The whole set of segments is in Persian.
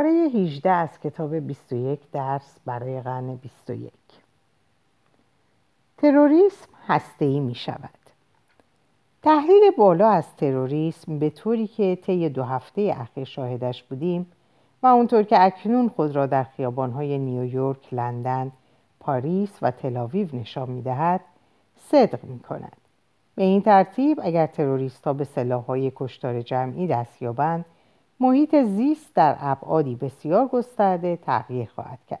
پاره 18 از کتاب 21 درس برای قرن 21 تروریسم هسته‌ای می شود تحلیل بالا از تروریسم به طوری که طی دو هفته اخیر شاهدش بودیم و اونطور که اکنون خود را در خیابانهای نیویورک، لندن، پاریس و تلاویو نشان می‌دهد صدق می کند. به این ترتیب اگر تروریست ها به سلاحهای کشتار جمعی دست یابند محیط زیست در ابعادی بسیار گسترده تغییر خواهد کرد.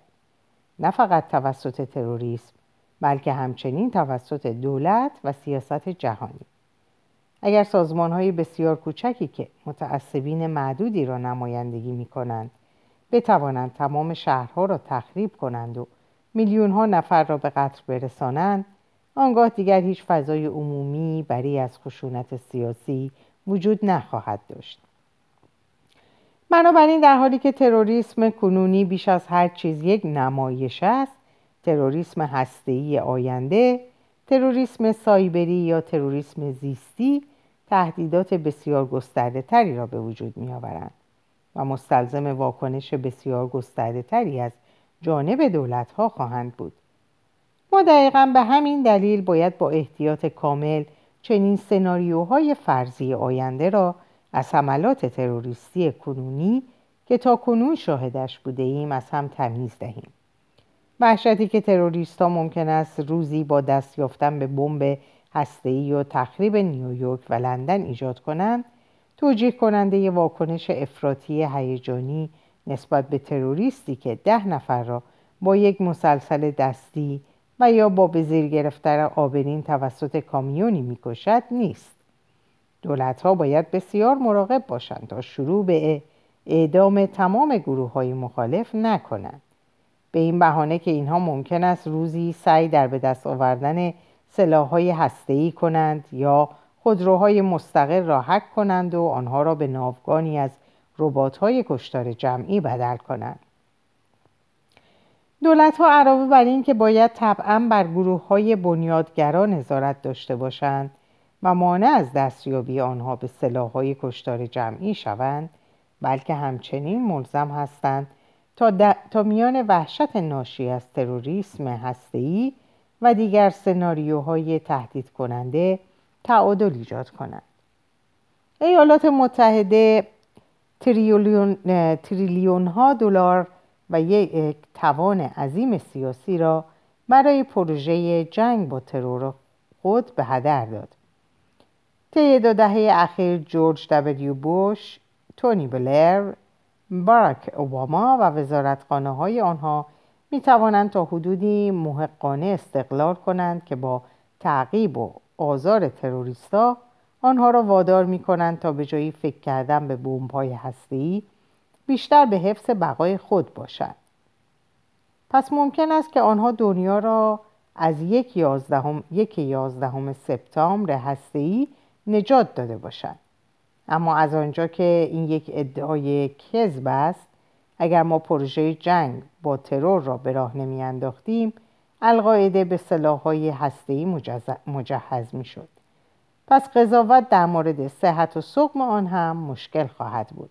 نه فقط توسط تروریسم بلکه همچنین توسط دولت و سیاست جهانی. اگر سازمان های بسیار کوچکی که متعصبین معدودی را نمایندگی می کنند بتوانند تمام شهرها را تخریب کنند و میلیون ها نفر را به قتل برسانند آنگاه دیگر هیچ فضای عمومی بری از خشونت سیاسی وجود نخواهد داشت. بنابراین در حالی که تروریسم کنونی بیش از هر چیز یک نمایش است تروریسم هسته‌ای آینده تروریسم سایبری یا تروریسم زیستی تهدیدات بسیار گسترده تری را به وجود می آورند و مستلزم واکنش بسیار گسترده تری از جانب دولت ها خواهند بود. ما دقیقا به همین دلیل باید با احتیاط کامل چنین سناریوهای فرضی آینده را از حملات تروریستی کنونی که تا کنون شاهدش بوده ایم از هم تمیز دهیم. وحشتی که تروریست ها ممکن است روزی با دست یافتن به بمب هسته‌ای و تخریب نیویورک و لندن ایجاد کنند توجیه کننده ی واکنش افراطی هیجانی نسبت به تروریستی که ده نفر را با یک مسلسل دستی و یا با به زیر گرفتن آبرین توسط کامیونی می‌کشد نیست. دولت ها باید بسیار مراقب باشند تا شروع به اعدام تمام گروه های مخالف نکنند. به این بهانه که اینها ممکن است روزی سعی در به دست آوردن سلاحهای هسته‌ای کنند یا خودروهای مستقل را حک کنند و آنها را به ناوگانی از ربات‌های کشتار جمعی بدل کنند. دولت ها علاوه بر این که باید طبعا بر گروه های بنیادگرا نظارت داشته باشند و مانع از دستیابی آنها به سلاح های کشتار جمعی شوند بلکه همچنین ملزم هستند تا, تا میان وحشت ناشی از تروریسم هسته‌ای و دیگر سناریوهای تهدید کننده تعادل ایجاد کنند ایالات متحده تریلیون, تریلیون ها دلار و یک توان عظیم سیاسی را برای پروژه جنگ با ترور خود به هدر داد. طی دو دهه اخیر جورج دبلیو بوش، تونی بلر، باراک اوباما و وزارتخانه های آنها می توانند تا حدودی محقانه استقلال کنند که با تعقیب و آزار تروریستا آنها را وادار می کنند تا به جایی فکر کردن به بمب‌های هسته‌ای بیشتر به حفظ بقای خود باشد پس ممکن است که آنها دنیا را از یک یازدهم یک یازدهم سپتامبر هسته‌ای نجات داده باشند اما از آنجا که این یک ادعای کذب است اگر ما پروژه جنگ با ترور را به راه نمیانداختیم القاعده به سلاحهای هسته‌ای مجهز می‌شد. پس قضاوت در مورد صحت و سقم آن هم مشکل خواهد بود.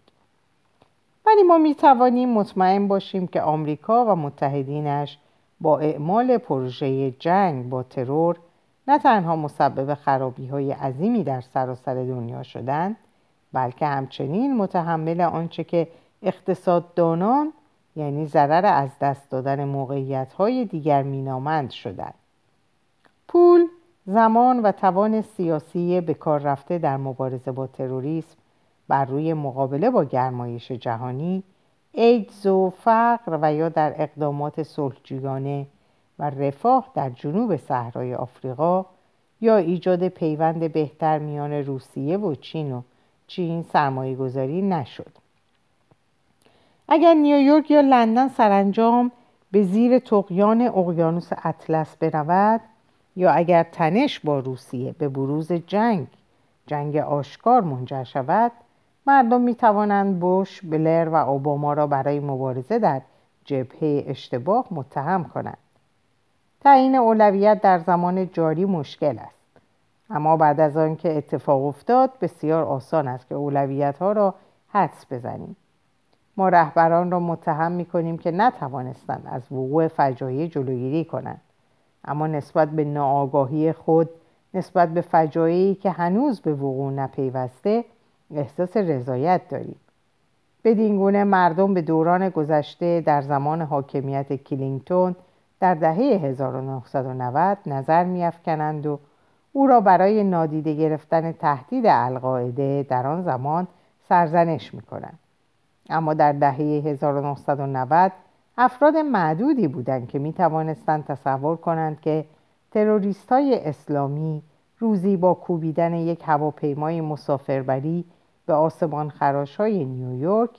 ولی ما می توانیم مطمئن باشیم که آمریکا و متحدینش با اعمال پروژه جنگ با ترور نه تنها مسبب خرابی های عظیمی در سراسر دنیا شدند بلکه همچنین متحمل آنچه که اقتصاددانان یعنی ضرر از دست دادن موقعیت های دیگر مینامند شدند. پول زمان و توان سیاسی به کار رفته در مبارزه با تروریسم بر روی مقابله با گرمایش جهانی ایدز و فقر و یا در اقدامات صلحجویانه و رفاه در جنوب صحرای آفریقا یا ایجاد پیوند بهتر میان روسیه و چین و چین سرمایه گذاری نشد اگر نیویورک یا لندن سرانجام به زیر تقیان اقیانوس اطلس برود یا اگر تنش با روسیه به بروز جنگ جنگ آشکار منجر شود مردم می توانند بوش، بلر و اوباما را برای مبارزه در جبهه اشتباه متهم کنند. تعیین اولویت در زمان جاری مشکل است. اما بعد از آنکه اتفاق افتاد بسیار آسان است که اولویت ها را حدس بزنیم. ما رهبران را متهم می کنیم که نتوانستند از وقوع فجایع جلوگیری کنند اما نسبت به ناآگاهی خود نسبت به فجایعی که هنوز به وقوع نپیوسته احساس رضایت داریم بدین گونه مردم به دوران گذشته در زمان حاکمیت کلینگتون در دهه 1990 نظر میافکنند و او را برای نادیده گرفتن تهدید القاعده در آن زمان سرزنش می‌کنند. اما در دهه 1990 افراد معدودی بودند که می توانستند تصور کنند که تروریست های اسلامی روزی با کوبیدن یک هواپیمای مسافربری به آسمان خراش های نیویورک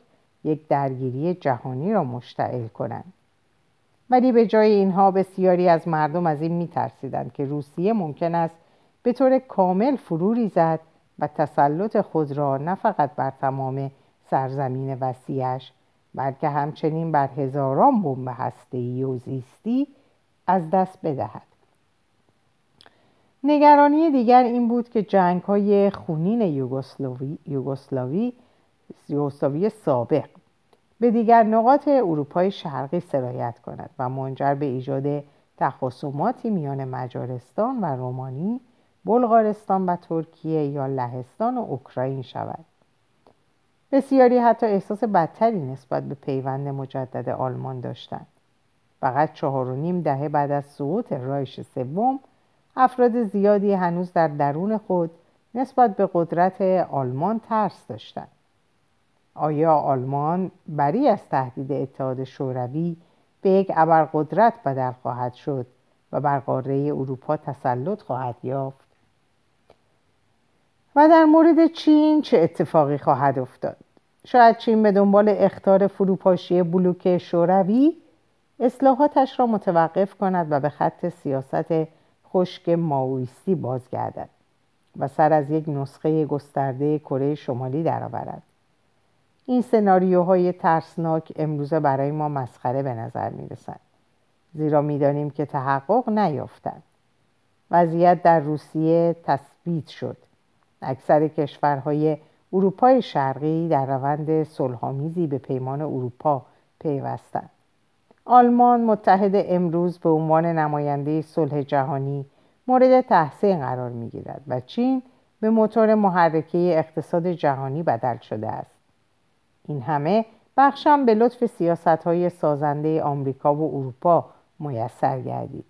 یک درگیری جهانی را مشتعل کنند. ولی به جای اینها بسیاری از مردم از این میترسیدند که روسیه ممکن است به طور کامل فرو ریزد و تسلط خود را نه فقط بر تمام سرزمین وسیعش بلکه همچنین بر هزاران بمب هسته‌ای و زیستی از دست بدهد. نگرانی دیگر این بود که جنگ های خونین یوگسلاوی, یوگسلاوی, یوگسلاوی سابق به دیگر نقاط اروپای شرقی سرایت کند و منجر به ایجاد تخاصماتی میان مجارستان و رومانی بلغارستان و ترکیه یا لهستان و اوکراین شود. بسیاری حتی احساس بدتری نسبت به پیوند مجدد آلمان داشتند. فقط چهار و نیم دهه بعد از سقوط رایش سوم افراد زیادی هنوز در درون خود نسبت به قدرت آلمان ترس داشتند. آیا آلمان بری از تهدید اتحاد شوروی به یک ابرقدرت بدل خواهد شد و بر قاره اروپا تسلط خواهد یافت؟ و در مورد چین چه اتفاقی خواهد افتاد؟ شاید چین به دنبال اختار فروپاشی بلوک شوروی اصلاحاتش را متوقف کند و به خط سیاست خشک ماویستی بازگردد و سر از یک نسخه گسترده کره شمالی درآورد. این سناریوهای ترسناک امروزه برای ما مسخره به نظر می رسند زیرا می‌دانیم که تحقق نیافتند وضعیت در روسیه تثبیت شد. اکثر کشورهای اروپای شرقی در روند صلحآمیزی به پیمان اروپا پیوستند. آلمان متحد امروز به عنوان نماینده صلح جهانی مورد تحسین قرار می‌گیرد و چین به موتور محرکه اقتصاد جهانی بدل شده است. این همه بخشم به لطف سیاست های سازنده آمریکا و اروپا میسر گردید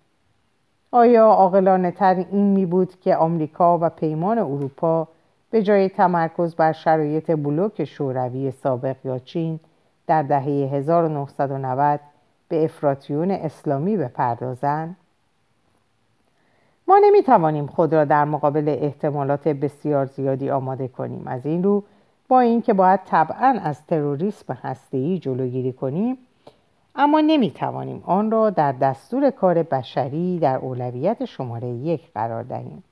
آیا عاقلانه تر این می بود که آمریکا و پیمان اروپا به جای تمرکز بر شرایط بلوک شوروی سابق یا چین در دهه 1990 به افراتیون اسلامی بپردازند؟ ما نمی توانیم خود را در مقابل احتمالات بسیار زیادی آماده کنیم از این رو با اینکه باید طبعا از تروریسم هسته‌ای جلوگیری کنیم اما نمی توانیم آن را در دستور کار بشری در اولویت شماره یک قرار دهیم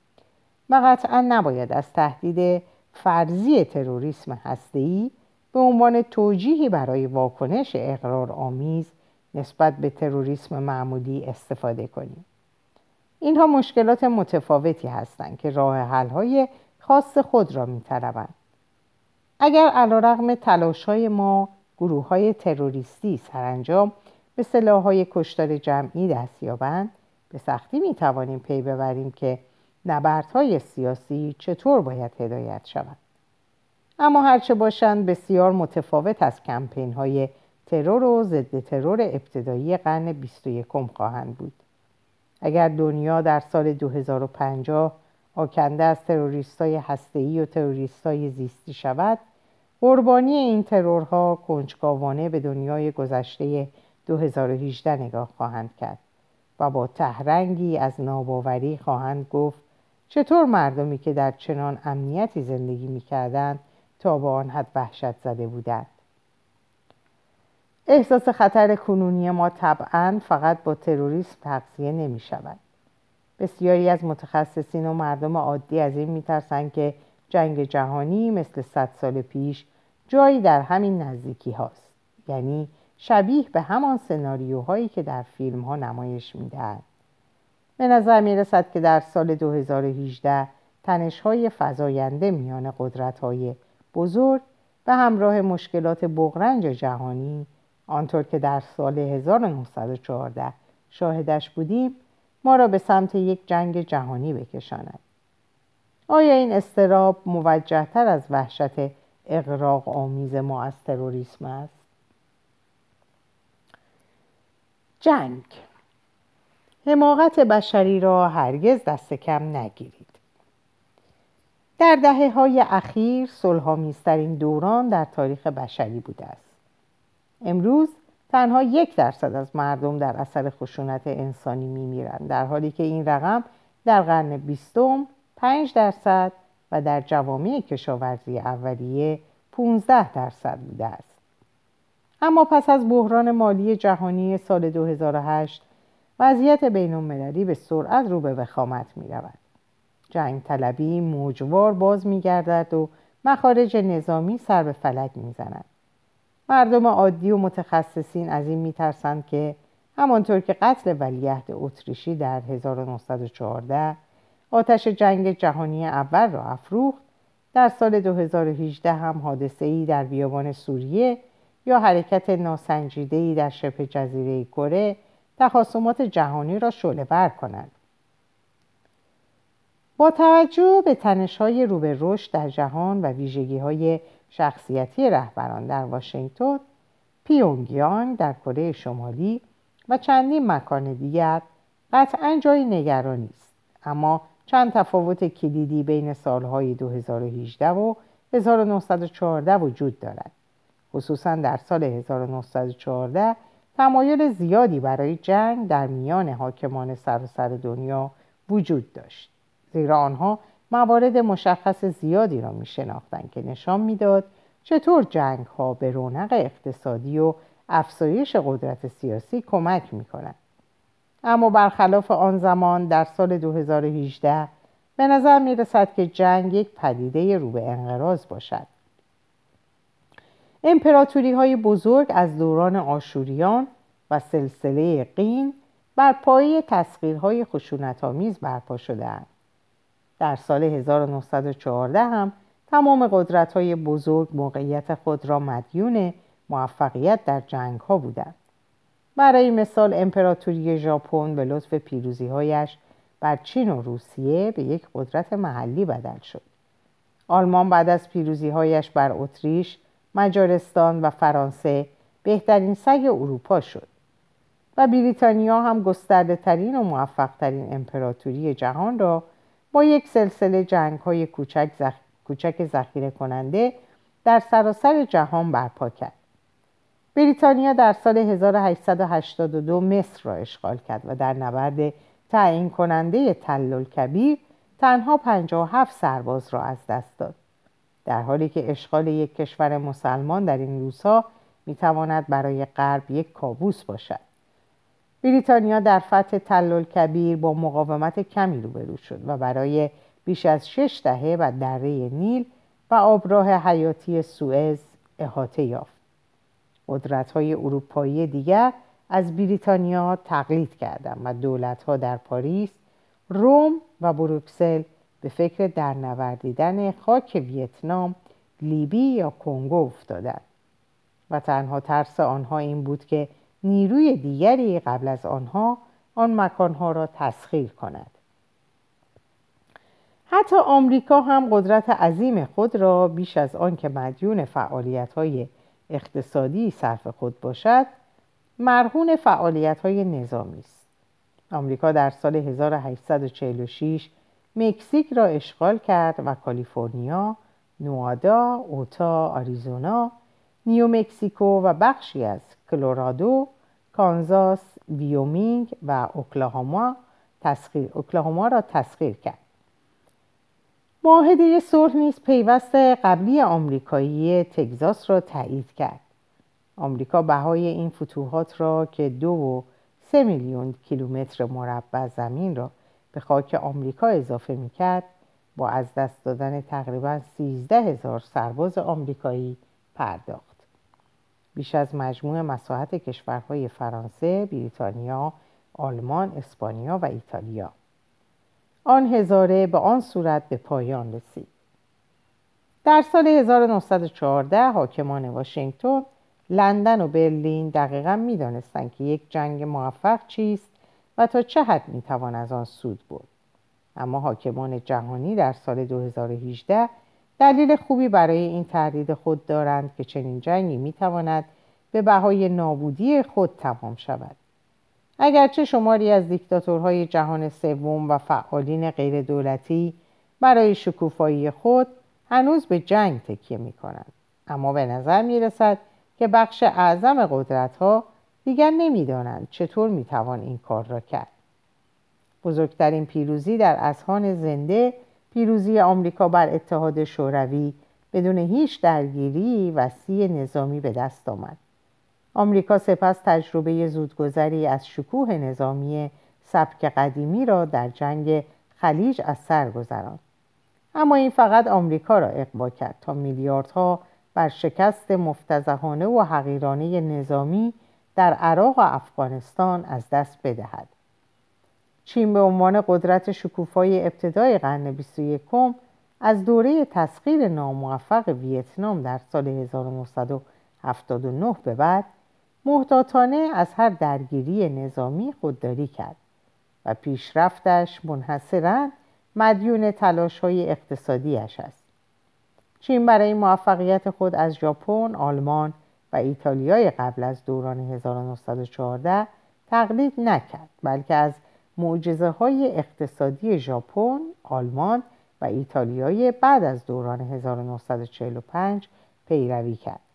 و قطعا نباید از تهدید فرضی تروریسم هسته‌ای به عنوان توجیهی برای واکنش اقرار آمیز نسبت به تروریسم معمولی استفاده کنیم. اینها مشکلات متفاوتی هستند که راه حل‌های خاص خود را می‌طلبند. اگر علیرغم تلاش‌های ما گروه های تروریستی سرانجام به سلاح های کشتار جمعی دست یابند به سختی می توانیم پی ببریم که نبردهای سیاسی چطور باید هدایت شود. اما هرچه باشند بسیار متفاوت از کمپین های ترور و ضد ترور ابتدایی قرن 21 خواهند بود. اگر دنیا در سال 2050 آکنده از تروریست های هسته‌ای و تروریست های زیستی شود قربانی این ترورها کنجکاوانه به دنیای گذشته 2018 نگاه خواهند کرد و با تهرنگی از ناباوری خواهند گفت چطور مردمی که در چنان امنیتی زندگی می‌کردند تا به آن حد وحشت زده بودند احساس خطر کنونی ما طبعا فقط با تروریسم تقصیه نمی شود. بسیاری از متخصصین و مردم عادی از این میترسند که جنگ جهانی مثل صد سال پیش جایی در همین نزدیکی هاست. یعنی شبیه به همان سناریوهایی که در فیلم ها نمایش می‌دهند. به نظر می رسد که در سال 2018 تنش های فضاینده میان قدرت های بزرگ به همراه مشکلات بغرنج جهانی آنطور که در سال 1914 شاهدش بودیم ما را به سمت یک جنگ جهانی بکشاند. آیا این استراب موجهتر از وحشت اقراق آمیز ما از تروریسم است؟ جنگ. حماقت بشری را هرگز دست کم نگیرید. در دهه های اخیر صلحآمیزترین دوران در تاریخ بشری بوده است. امروز تنها یک درصد از مردم در اثر خشونت انسانی میمیرند در حالی که این رقم در قرن بیستم پنج درصد و در جوامع کشاورزی اولیه 15 درصد بوده است اما پس از بحران مالی جهانی سال 2008 وضعیت بین المللی به سرعت رو به وخامت می رود. جنگ طلبی موجوار باز می گردد و مخارج نظامی سر به فلک می. مردم عادی و متخصصین از این می ترسند که همانطور که قتل ولیعهد اتریشی در 1914 آتش جنگ جهانی اول را افروخت. در سال 2018 هم حادثه ای در بیابان سوریه یا حرکت ناسنجیده ای در شبه جزیره کره تخاصمات جهانی را شعله بر کنند با توجه به تنش های رو به رشد در جهان و ویژگی های شخصیتی رهبران در واشنگتن پیونگیانگ در کره شمالی و چندین مکان دیگر قطعا جای نگرانی است اما چند تفاوت کلیدی بین سالهای 2018 و 1914 وجود دارد خصوصا در سال 1914 تمایل زیادی برای جنگ در میان حاکمان سراسر دنیا وجود داشت زیرا آنها موارد مشخص زیادی را می که نشان می‌داد چطور جنگ ها به رونق اقتصادی و افزایش قدرت سیاسی کمک می کنند. اما برخلاف آن زمان در سال 2018 به نظر می رسد که جنگ یک پدیده رو به انقراض باشد. امپراتوری های بزرگ از دوران آشوریان و سلسله قین بر پایه تسخیرهای خشونتآمیز برپا شدهاند. در سال 1914 هم تمام قدرت های بزرگ موقعیت خود را مدیون موفقیت در جنگ ها بودند. برای مثال امپراتوری ژاپن به لطف پیروزی هایش بر چین و روسیه به یک قدرت محلی بدل شد. آلمان بعد از پیروزی هایش بر اتریش، مجارستان و فرانسه بهترین سگ اروپا شد و بریتانیا هم گسترده ترین و موفق ترین امپراتوری جهان را با یک سلسله جنگ های کوچک, زخ... کننده در سراسر جهان برپا کرد. بریتانیا در سال 1882 مصر را اشغال کرد و در نبرد تعیین کننده تلل کبیر تنها 57 سرباز را از دست داد. در حالی که اشغال یک کشور مسلمان در این روزها می‌تواند برای غرب یک کابوس باشد. بریتانیا در فتح تلل کبیر با مقاومت کمی روبرو شد و برای بیش از شش دهه و دره نیل و آبراه حیاتی سوئز احاطه یافت. قدرت های اروپایی دیگر از بریتانیا تقلید کردند و دولت ها در پاریس، روم و بروکسل به فکر درنوردیدن خاک ویتنام، لیبی یا کنگو افتادند. و تنها ترس آنها این بود که نیروی دیگری قبل از آنها آن مکانها را تسخیر کند. حتی آمریکا هم قدرت عظیم خود را بیش از آن که مدیون فعالیت های اقتصادی صرف خود باشد مرهون فعالیت های نظامی است آمریکا در سال 1846 مکزیک را اشغال کرد و کالیفرنیا، نوادا، اوتا، آریزونا، نیومکسیکو و بخشی از کلرادو، کانزاس، ویومینگ و اوکلاهاما تسخیر اوکلاهاما را تسخیر کرد. معاهده صلح نیز پیوست قبلی آمریکایی تگزاس را تایید کرد. آمریکا بهای این فتوحات را که دو و سه میلیون کیلومتر مربع زمین را به خاک آمریکا اضافه می‌کرد با از دست دادن تقریبا 13 هزار سرباز آمریکایی پرداخت. بیش از مجموع مساحت کشورهای فرانسه، بریتانیا، آلمان، اسپانیا و ایتالیا. آن هزاره به آن صورت به پایان رسید. در سال 1914 حاکمان واشنگتن لندن و برلین دقیقا می‌دانستند که یک جنگ موفق چیست و تا چه حد می‌توان از آن سود برد اما حاکمان جهانی در سال 2018 دلیل خوبی برای این تردید خود دارند که چنین جنگی می‌تواند به بهای نابودی خود تمام شود اگرچه شماری از دیکتاتورهای جهان سوم و فعالین غیر دولتی برای شکوفایی خود هنوز به جنگ تکیه می کنند. اما به نظر می رسد که بخش اعظم قدرت ها دیگر نمی‌دانند چطور می توان این کار را کرد. بزرگترین پیروزی در اذهان زنده پیروزی آمریکا بر اتحاد شوروی بدون هیچ درگیری وسیع نظامی به دست آمد. آمریکا سپس تجربه زودگذری از شکوه نظامی سبک قدیمی را در جنگ خلیج از سر گذراند. اما این فقط آمریکا را اقوا کرد تا میلیاردها بر شکست مفتزهانه و حقیرانه نظامی در عراق و افغانستان از دست بدهد چین به عنوان قدرت شکوفای ابتدای قرن 21 از دوره تسخیر ناموفق ویتنام در سال 1979 به بعد محتاطانه از هر درگیری نظامی خودداری کرد و پیشرفتش منحصرا مدیون تلاش های اقتصادیش است چین برای موفقیت خود از ژاپن، آلمان و ایتالیای قبل از دوران 1914 تقلید نکرد بلکه از معجزه های اقتصادی ژاپن، آلمان و ایتالیای بعد از دوران 1945 پیروی کرد.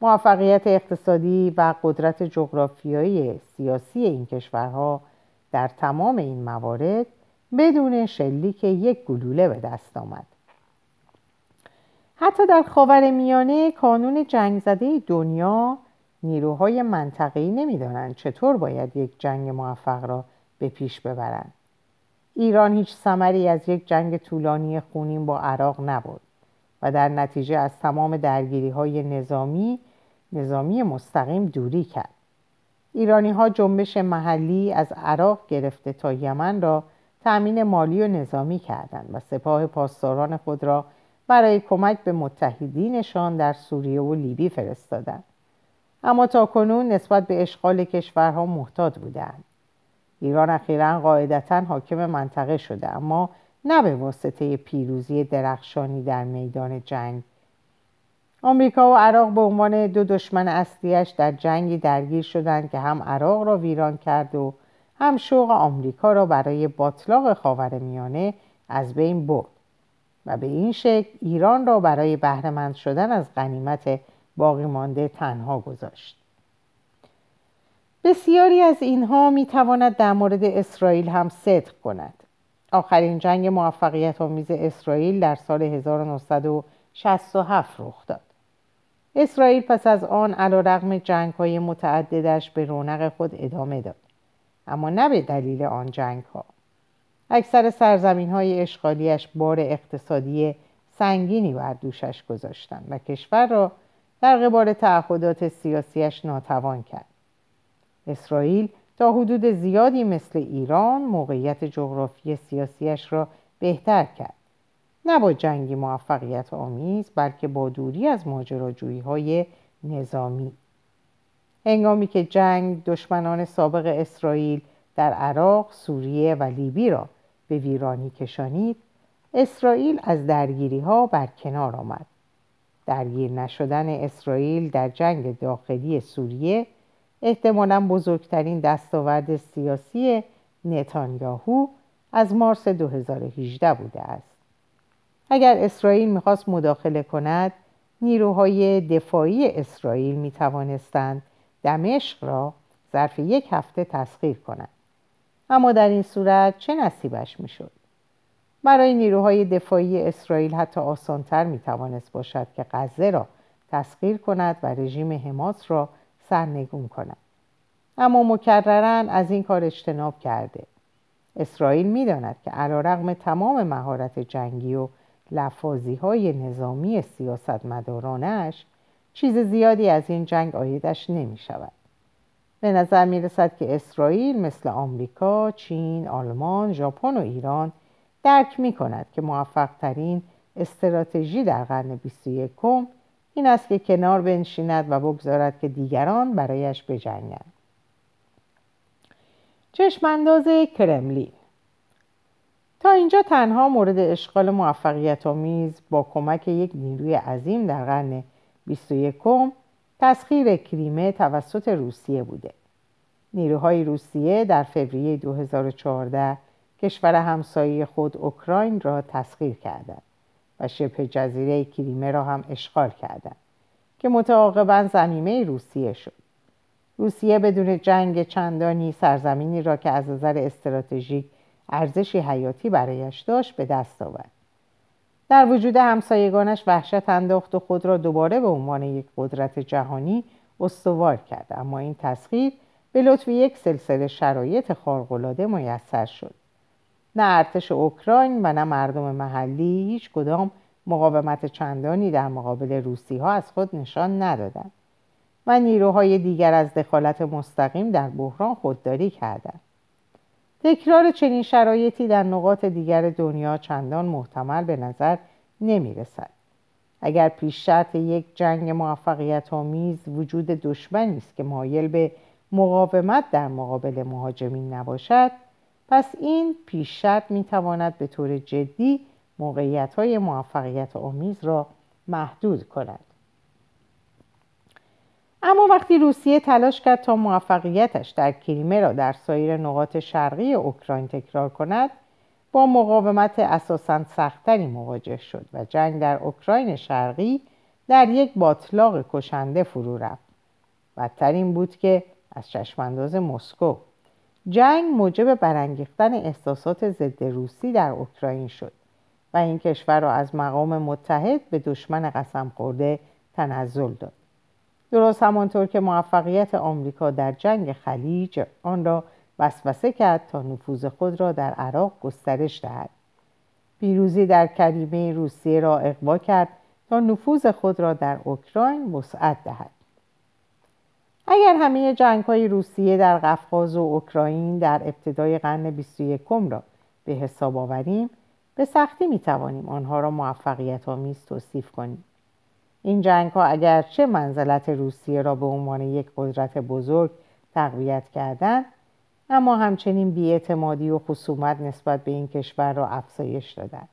موفقیت اقتصادی و قدرت جغرافیایی سیاسی این کشورها در تمام این موارد بدون شلیک یک گلوله به دست آمد. حتی در خاور میانه کانون جنگ زده دنیا نیروهای منطقه‌ای نمی‌دانند چطور باید یک جنگ موفق را به پیش ببرند. ایران هیچ ثمری از یک جنگ طولانی خونین با عراق نبود و در نتیجه از تمام درگیری های نظامی نظامی مستقیم دوری کرد. ایرانی ها جنبش محلی از عراق گرفته تا یمن را تأمین مالی و نظامی کردند و سپاه پاسداران خود را برای کمک به متحدینشان در سوریه و لیبی فرستادند اما تا کنون نسبت به اشغال کشورها محتاط بودند ایران اخیرا قاعدتا حاکم منطقه شده اما نه به واسطه پیروزی درخشانی در میدان جنگ آمریکا و عراق به عنوان دو دشمن اصلیش در جنگی درگیر شدند که هم عراق را ویران کرد و هم شوق آمریکا را برای باطلاق خاورمیانه از بین برد. و به این شکل ایران را برای بهرهمند شدن از غنیمت باقی مانده تنها گذاشت. بسیاری از اینها می تواند در مورد اسرائیل هم صدق کند. آخرین جنگ موفقیت آمیز اسرائیل در سال 1967 رخ داد. اسرائیل پس از آن علا رقم جنگ های متعددش به رونق خود ادامه داد. اما نه به دلیل آن جنگ ها اکثر سرزمین های اشغالیش بار اقتصادی سنگینی بر دوشش گذاشتند و کشور را در قبال تعهدات سیاسیش ناتوان کرد. اسرائیل تا حدود زیادی مثل ایران موقعیت جغرافی سیاسیش را بهتر کرد. نه با جنگی موفقیت آمیز بلکه با دوری از ماجراجویی های نظامی. هنگامی که جنگ دشمنان سابق اسرائیل در عراق، سوریه و لیبی را به ویرانی کشانید اسرائیل از درگیری ها بر کنار آمد. درگیر نشدن اسرائیل در جنگ داخلی سوریه احتمالا بزرگترین دستاورد سیاسی نتانیاهو از مارس 2018 بوده است. اگر اسرائیل می‌خواست مداخله کند نیروهای دفاعی اسرائیل می توانستند دمشق را ظرف یک هفته تسخیر کنند. اما در این صورت چه نصیبش می‌شد؟ برای نیروهای دفاعی اسرائیل حتی آسانتر می توانست باشد که غزه را تسخیر کند و رژیم حماس را سرنگون کند. اما مکررن از این کار اجتناب کرده. اسرائیل می‌داند که علیرغم تمام مهارت جنگی و لفاظی های نظامی سیاستمدارانش چیز زیادی از این جنگ آیدش نمی شود به نظر می رسد که اسرائیل مثل آمریکا، چین، آلمان، ژاپن و ایران درک می کند که موفق ترین استراتژی در قرن 21 این است که کنار بنشیند و بگذارد که دیگران برایش بجنگند. چشمانداز کرملین اینجا تنها مورد اشغال موفقیت آمیز با کمک یک نیروی عظیم در قرن 21 تسخیر کریمه توسط روسیه بوده. نیروهای روسیه در فوریه 2014 کشور همسایه خود اوکراین را تسخیر کردند و شبه جزیره کریمه را هم اشغال کردند که متعاقبا زمینه روسیه شد. روسیه بدون جنگ چندانی سرزمینی را که از نظر استراتژیک ارزشی حیاتی برایش داشت به دست آورد. در وجود همسایگانش وحشت انداخت و خود را دوباره به عنوان یک قدرت جهانی استوار کرد. اما این تسخیر به لطف یک سلسله شرایط خارق‌العاده میسر شد. نه ارتش اوکراین و نه مردم محلی هیچ کدام مقاومت چندانی در مقابل روسی ها از خود نشان ندادند و نیروهای دیگر از دخالت مستقیم در بحران خودداری کردند. تکرار چنین شرایطی در نقاط دیگر دنیا چندان محتمل به نظر نمی رسد. اگر پیش شرط یک جنگ موفقیت آمیز وجود دشمنی است که مایل به مقاومت در مقابل مهاجمین نباشد پس این پیش شرط می تواند به طور جدی موقعیت های موفقیت آمیز را محدود کند اما وقتی روسیه تلاش کرد تا موفقیتش در کریمه را در سایر نقاط شرقی اوکراین تکرار کند با مقاومت اساسا سختتری مواجه شد و جنگ در اوکراین شرقی در یک باطلاق کشنده فرو رفت. بدتر این بود که از چشمانداز مسکو جنگ موجب برانگیختن احساسات ضد روسی در اوکراین شد و این کشور را از مقام متحد به دشمن قسم خورده تنزل داد. درست همانطور که موفقیت آمریکا در جنگ خلیج آن را وسوسه کرد تا نفوذ خود را در عراق گسترش دهد. پیروزی در کریمه روسیه را اقوا کرد تا نفوذ خود را در اوکراین وسعت دهد. اگر همه جنگ های روسیه در قفقاز و اوکراین در ابتدای قرن 21 را به حساب آوریم به سختی می توانیم آنها را موفقیت آمیز توصیف کنیم. این جنگ ها اگرچه منزلت روسیه را به عنوان یک قدرت بزرگ تقویت کردند اما همچنین بیاعتمادی و خصومت نسبت به این کشور را افزایش دادند.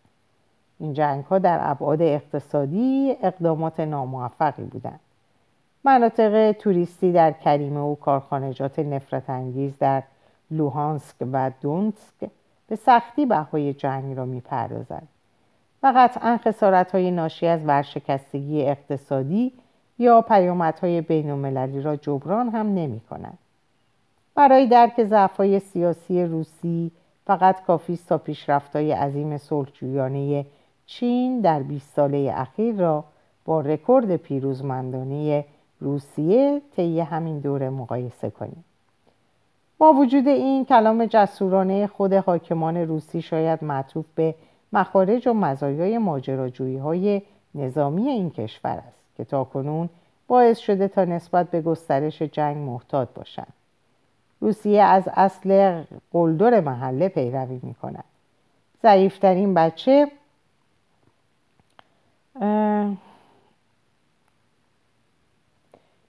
این جنگ ها در ابعاد اقتصادی اقدامات ناموفقی بودند. مناطق توریستی در کریمه و کارخانجات نفرت انگیز در لوهانسک و دونسک به سختی بهای جنگ را می‌پردازند. قطعا خسارت های ناشی از ورشکستگی اقتصادی یا پیامدهای بین المللی را جبران هم نمی کنند. برای درک ضعفهای سیاسی روسی فقط کافی است تا پیشرفت‌های عظیم صلحجویانه چین در 20 ساله اخیر را با رکورد پیروزمندانه روسیه طی همین دوره مقایسه کنیم با وجود این کلام جسورانه خود حاکمان روسی شاید معطوف به مخارج و مزایای ماجراجویی های نظامی این کشور است که تاکنون باعث شده تا نسبت به گسترش جنگ محتاط باشند. روسیه از اصل قلدر محله پیروی می کند ضعیفترین بچه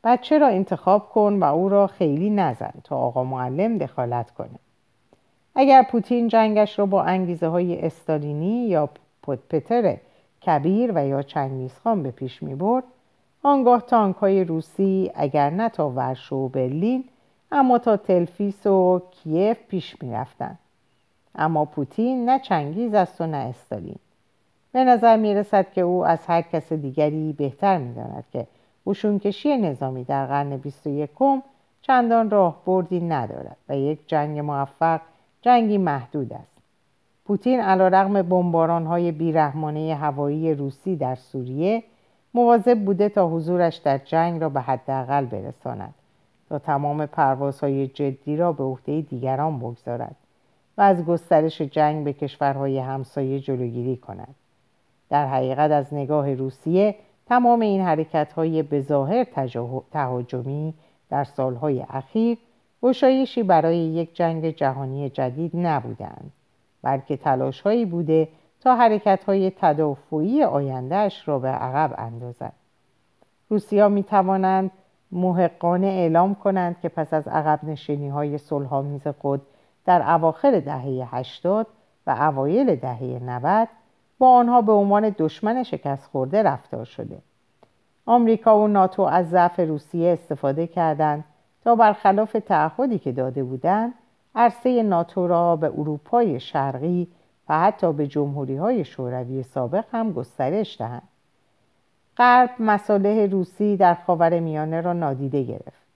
بچه را انتخاب کن و او را خیلی نزن تا آقا معلم دخالت کنه. اگر پوتین جنگش را با انگیزه های استالینی یا پتر کبیر و یا چنگیزخان به پیش می برد آنگاه تانک های روسی اگر نه تا ورشو و برلین اما تا تلفیس و کیف پیش می رفتن. اما پوتین نه چنگیز است و نه استالین به نظر می رسد که او از هر کس دیگری بهتر می داند که کشی نظامی در قرن 21 چندان راه بردی ندارد و یک جنگ موفق جنگی محدود است. پوتین علا رقم بمباران های بیرحمانه هوایی روسی در سوریه مواظب بوده تا حضورش در جنگ را به حداقل برساند تا تمام پروازهای جدی را به عهده دیگران بگذارد و از گسترش جنگ به کشورهای همسایه جلوگیری کند. در حقیقت از نگاه روسیه تمام این حرکت های بظاهر تهاجمی در سالهای اخیر گشایشی برای یک جنگ جهانی جدید نبودند بلکه تلاش هایی بوده تا حرکت های تدافعی آیندهش را به عقب اندازد روسیا می توانند محقانه اعلام کنند که پس از عقب نشینی های صلحآمیز خود در اواخر دهه 80 و اوایل دهه 90 با آنها به عنوان دشمن شکست خورده رفتار شده. آمریکا و ناتو از ضعف روسیه استفاده کردند تا برخلاف تعهدی که داده بودند عرصه ناتو را به اروپای شرقی و حتی به جمهوری های شوروی سابق هم گسترش دهند. غرب مصالح روسی در خاور میانه را نادیده گرفت.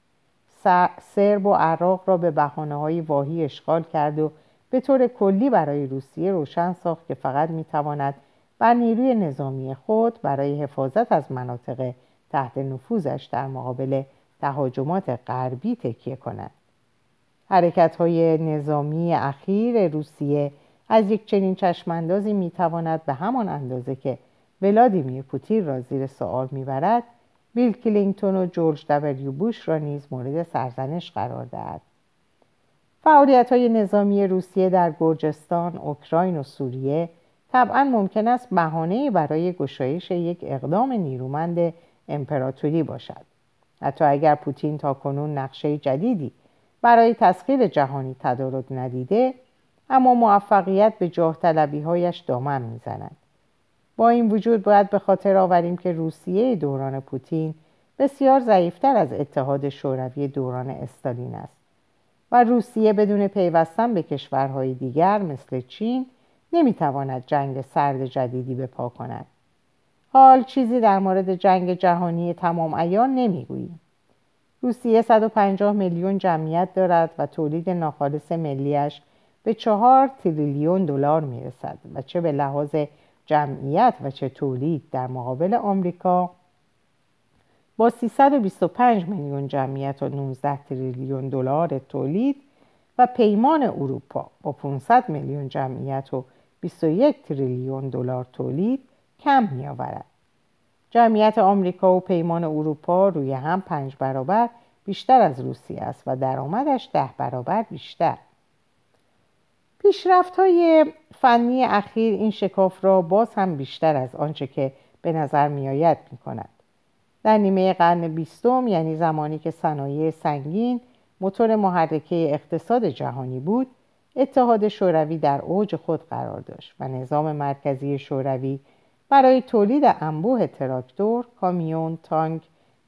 سرب و عراق را به بحانه های واهی اشغال کرد و به طور کلی برای روسیه روشن ساخت که فقط می‌تواند بر نیروی نظامی خود برای حفاظت از مناطق تحت نفوذش در مقابل تهاجمات غربی تکیه کند حرکت های نظامی اخیر روسیه از یک چنین چشماندازی می‌تواند به همان اندازه که ولادیمیر پوتین را زیر سوال می‌برد بیل کلینگتون و جورج دبلیو بوش را نیز مورد سرزنش قرار دهد. فعالیت های نظامی روسیه در گرجستان، اوکراین و سوریه طبعا ممکن است بهانه برای گشایش یک اقدام نیرومند امپراتوری باشد. حتی اگر پوتین تا کنون نقشه جدیدی برای تسخیر جهانی تدارک ندیده اما موفقیت به جاه هایش دامن می‌زند. با این وجود باید به خاطر آوریم که روسیه دوران پوتین بسیار ضعیفتر از اتحاد شوروی دوران استالین است و روسیه بدون پیوستن به کشورهای دیگر مثل چین نمی‌تواند جنگ سرد جدیدی به پا کند. حال چیزی در مورد جنگ جهانی تمام ایان نمی‌گوییم روسیه 150 میلیون جمعیت دارد و تولید ناخالص ملیش به چهار تریلیون دلار می‌رسد و چه به لحاظ جمعیت و چه تولید در مقابل آمریکا با 325 میلیون جمعیت و 19 تریلیون دلار تولید و پیمان اروپا با 500 میلیون جمعیت و 21 تریلیون دلار تولید کم می آورد. جمعیت آمریکا و پیمان اروپا روی هم پنج برابر بیشتر از روسیه است و درآمدش ده برابر بیشتر. پیشرفت های فنی اخیر این شکاف را باز هم بیشتر از آنچه که به نظر می آید می کند. در نیمه قرن بیستم یعنی زمانی که صنایع سنگین موتور محرکه اقتصاد جهانی بود اتحاد شوروی در اوج خود قرار داشت و نظام مرکزی شوروی برای تولید انبوه تراکتور، کامیون، تانک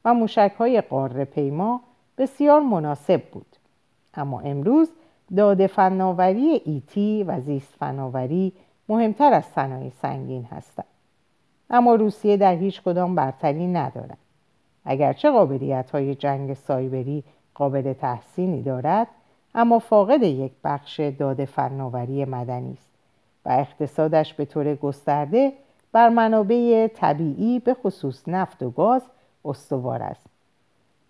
و موشکهای قاره پیما بسیار مناسب بود. اما امروز داده فناوری ایتی و زیست فناوری مهمتر از صنایع سنگین هستند. اما روسیه در هیچ کدام برتری ندارد. اگرچه قابلیت های جنگ سایبری قابل تحسینی دارد اما فاقد یک بخش داده فناوری مدنی است و اقتصادش به طور گسترده بر منابع طبیعی به خصوص نفت و گاز استوار است.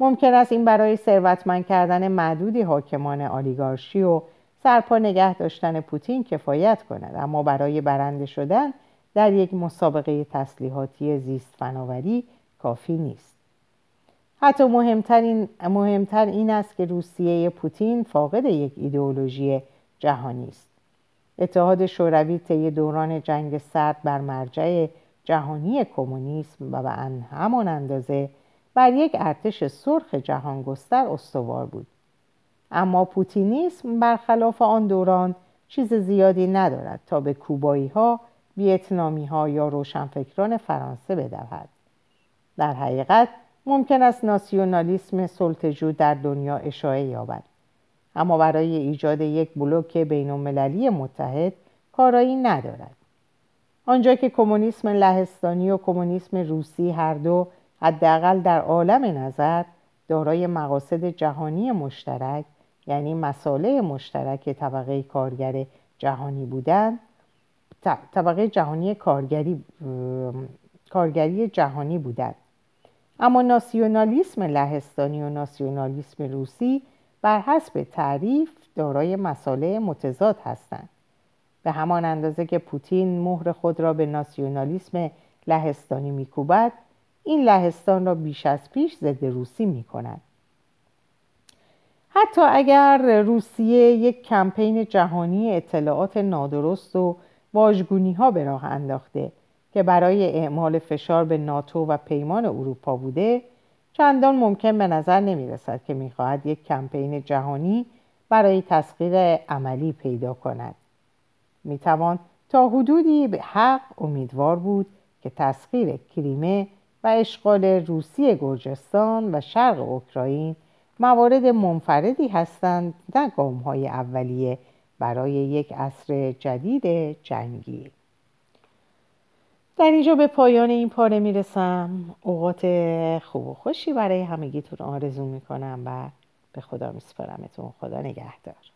ممکن است این برای ثروتمند کردن معدودی حاکمان آلیگارشی و سرپا نگه داشتن پوتین کفایت کند اما برای برنده شدن در یک مسابقه تسلیحاتی زیست فناوری کافی نیست. حتی مهمتر این, مهمتر این است که روسیه پوتین فاقد یک ایدئولوژی جهانی است. اتحاد شوروی طی دوران جنگ سرد بر مرجع جهانی کمونیسم و به همان اندازه بر یک ارتش سرخ جهانگستر استوار بود. اما پوتینیسم برخلاف آن دوران چیز زیادی ندارد تا به کوبایی ها ویتنامی ها یا روشنفکران فرانسه بدهد. در حقیقت ممکن است ناسیونالیسم سلطجو در دنیا اشاعه یابد. اما برای ایجاد یک بلوک بین المللی متحد کارایی ندارد. آنجا که کمونیسم لهستانی و کمونیسم روسی هر دو حداقل در عالم نظر دارای مقاصد جهانی مشترک یعنی مساله مشترک طبقه کارگر جهانی بودند طبقه جهانی کارگری کارگری جهانی بودند. اما ناسیونالیسم لهستانی و ناسیونالیسم روسی بر حسب تعریف دارای مساله متضاد هستند به همان اندازه که پوتین مهر خود را به ناسیونالیسم لهستانی میکوبد این لهستان را بیش از پیش ضد روسی می کند. حتی اگر روسیه یک کمپین جهانی اطلاعات نادرست و واژگونی ها به راه انداخته که برای اعمال فشار به ناتو و پیمان اروپا بوده چندان ممکن به نظر نمی رسد که می خواهد یک کمپین جهانی برای تسخیر عملی پیدا کند. می توان تا حدودی به حق امیدوار بود که تسخیر کریمه و اشغال روسی گرجستان و شرق اوکراین موارد منفردی هستند نه گام های اولیه برای یک عصر جدید جنگی. در اینجا به پایان این پاره می‌رسم. اوقات خوب و خوشی برای همگیتون آرزو می‌کنم و به خدا میسپارمتون. خدا نگهدار.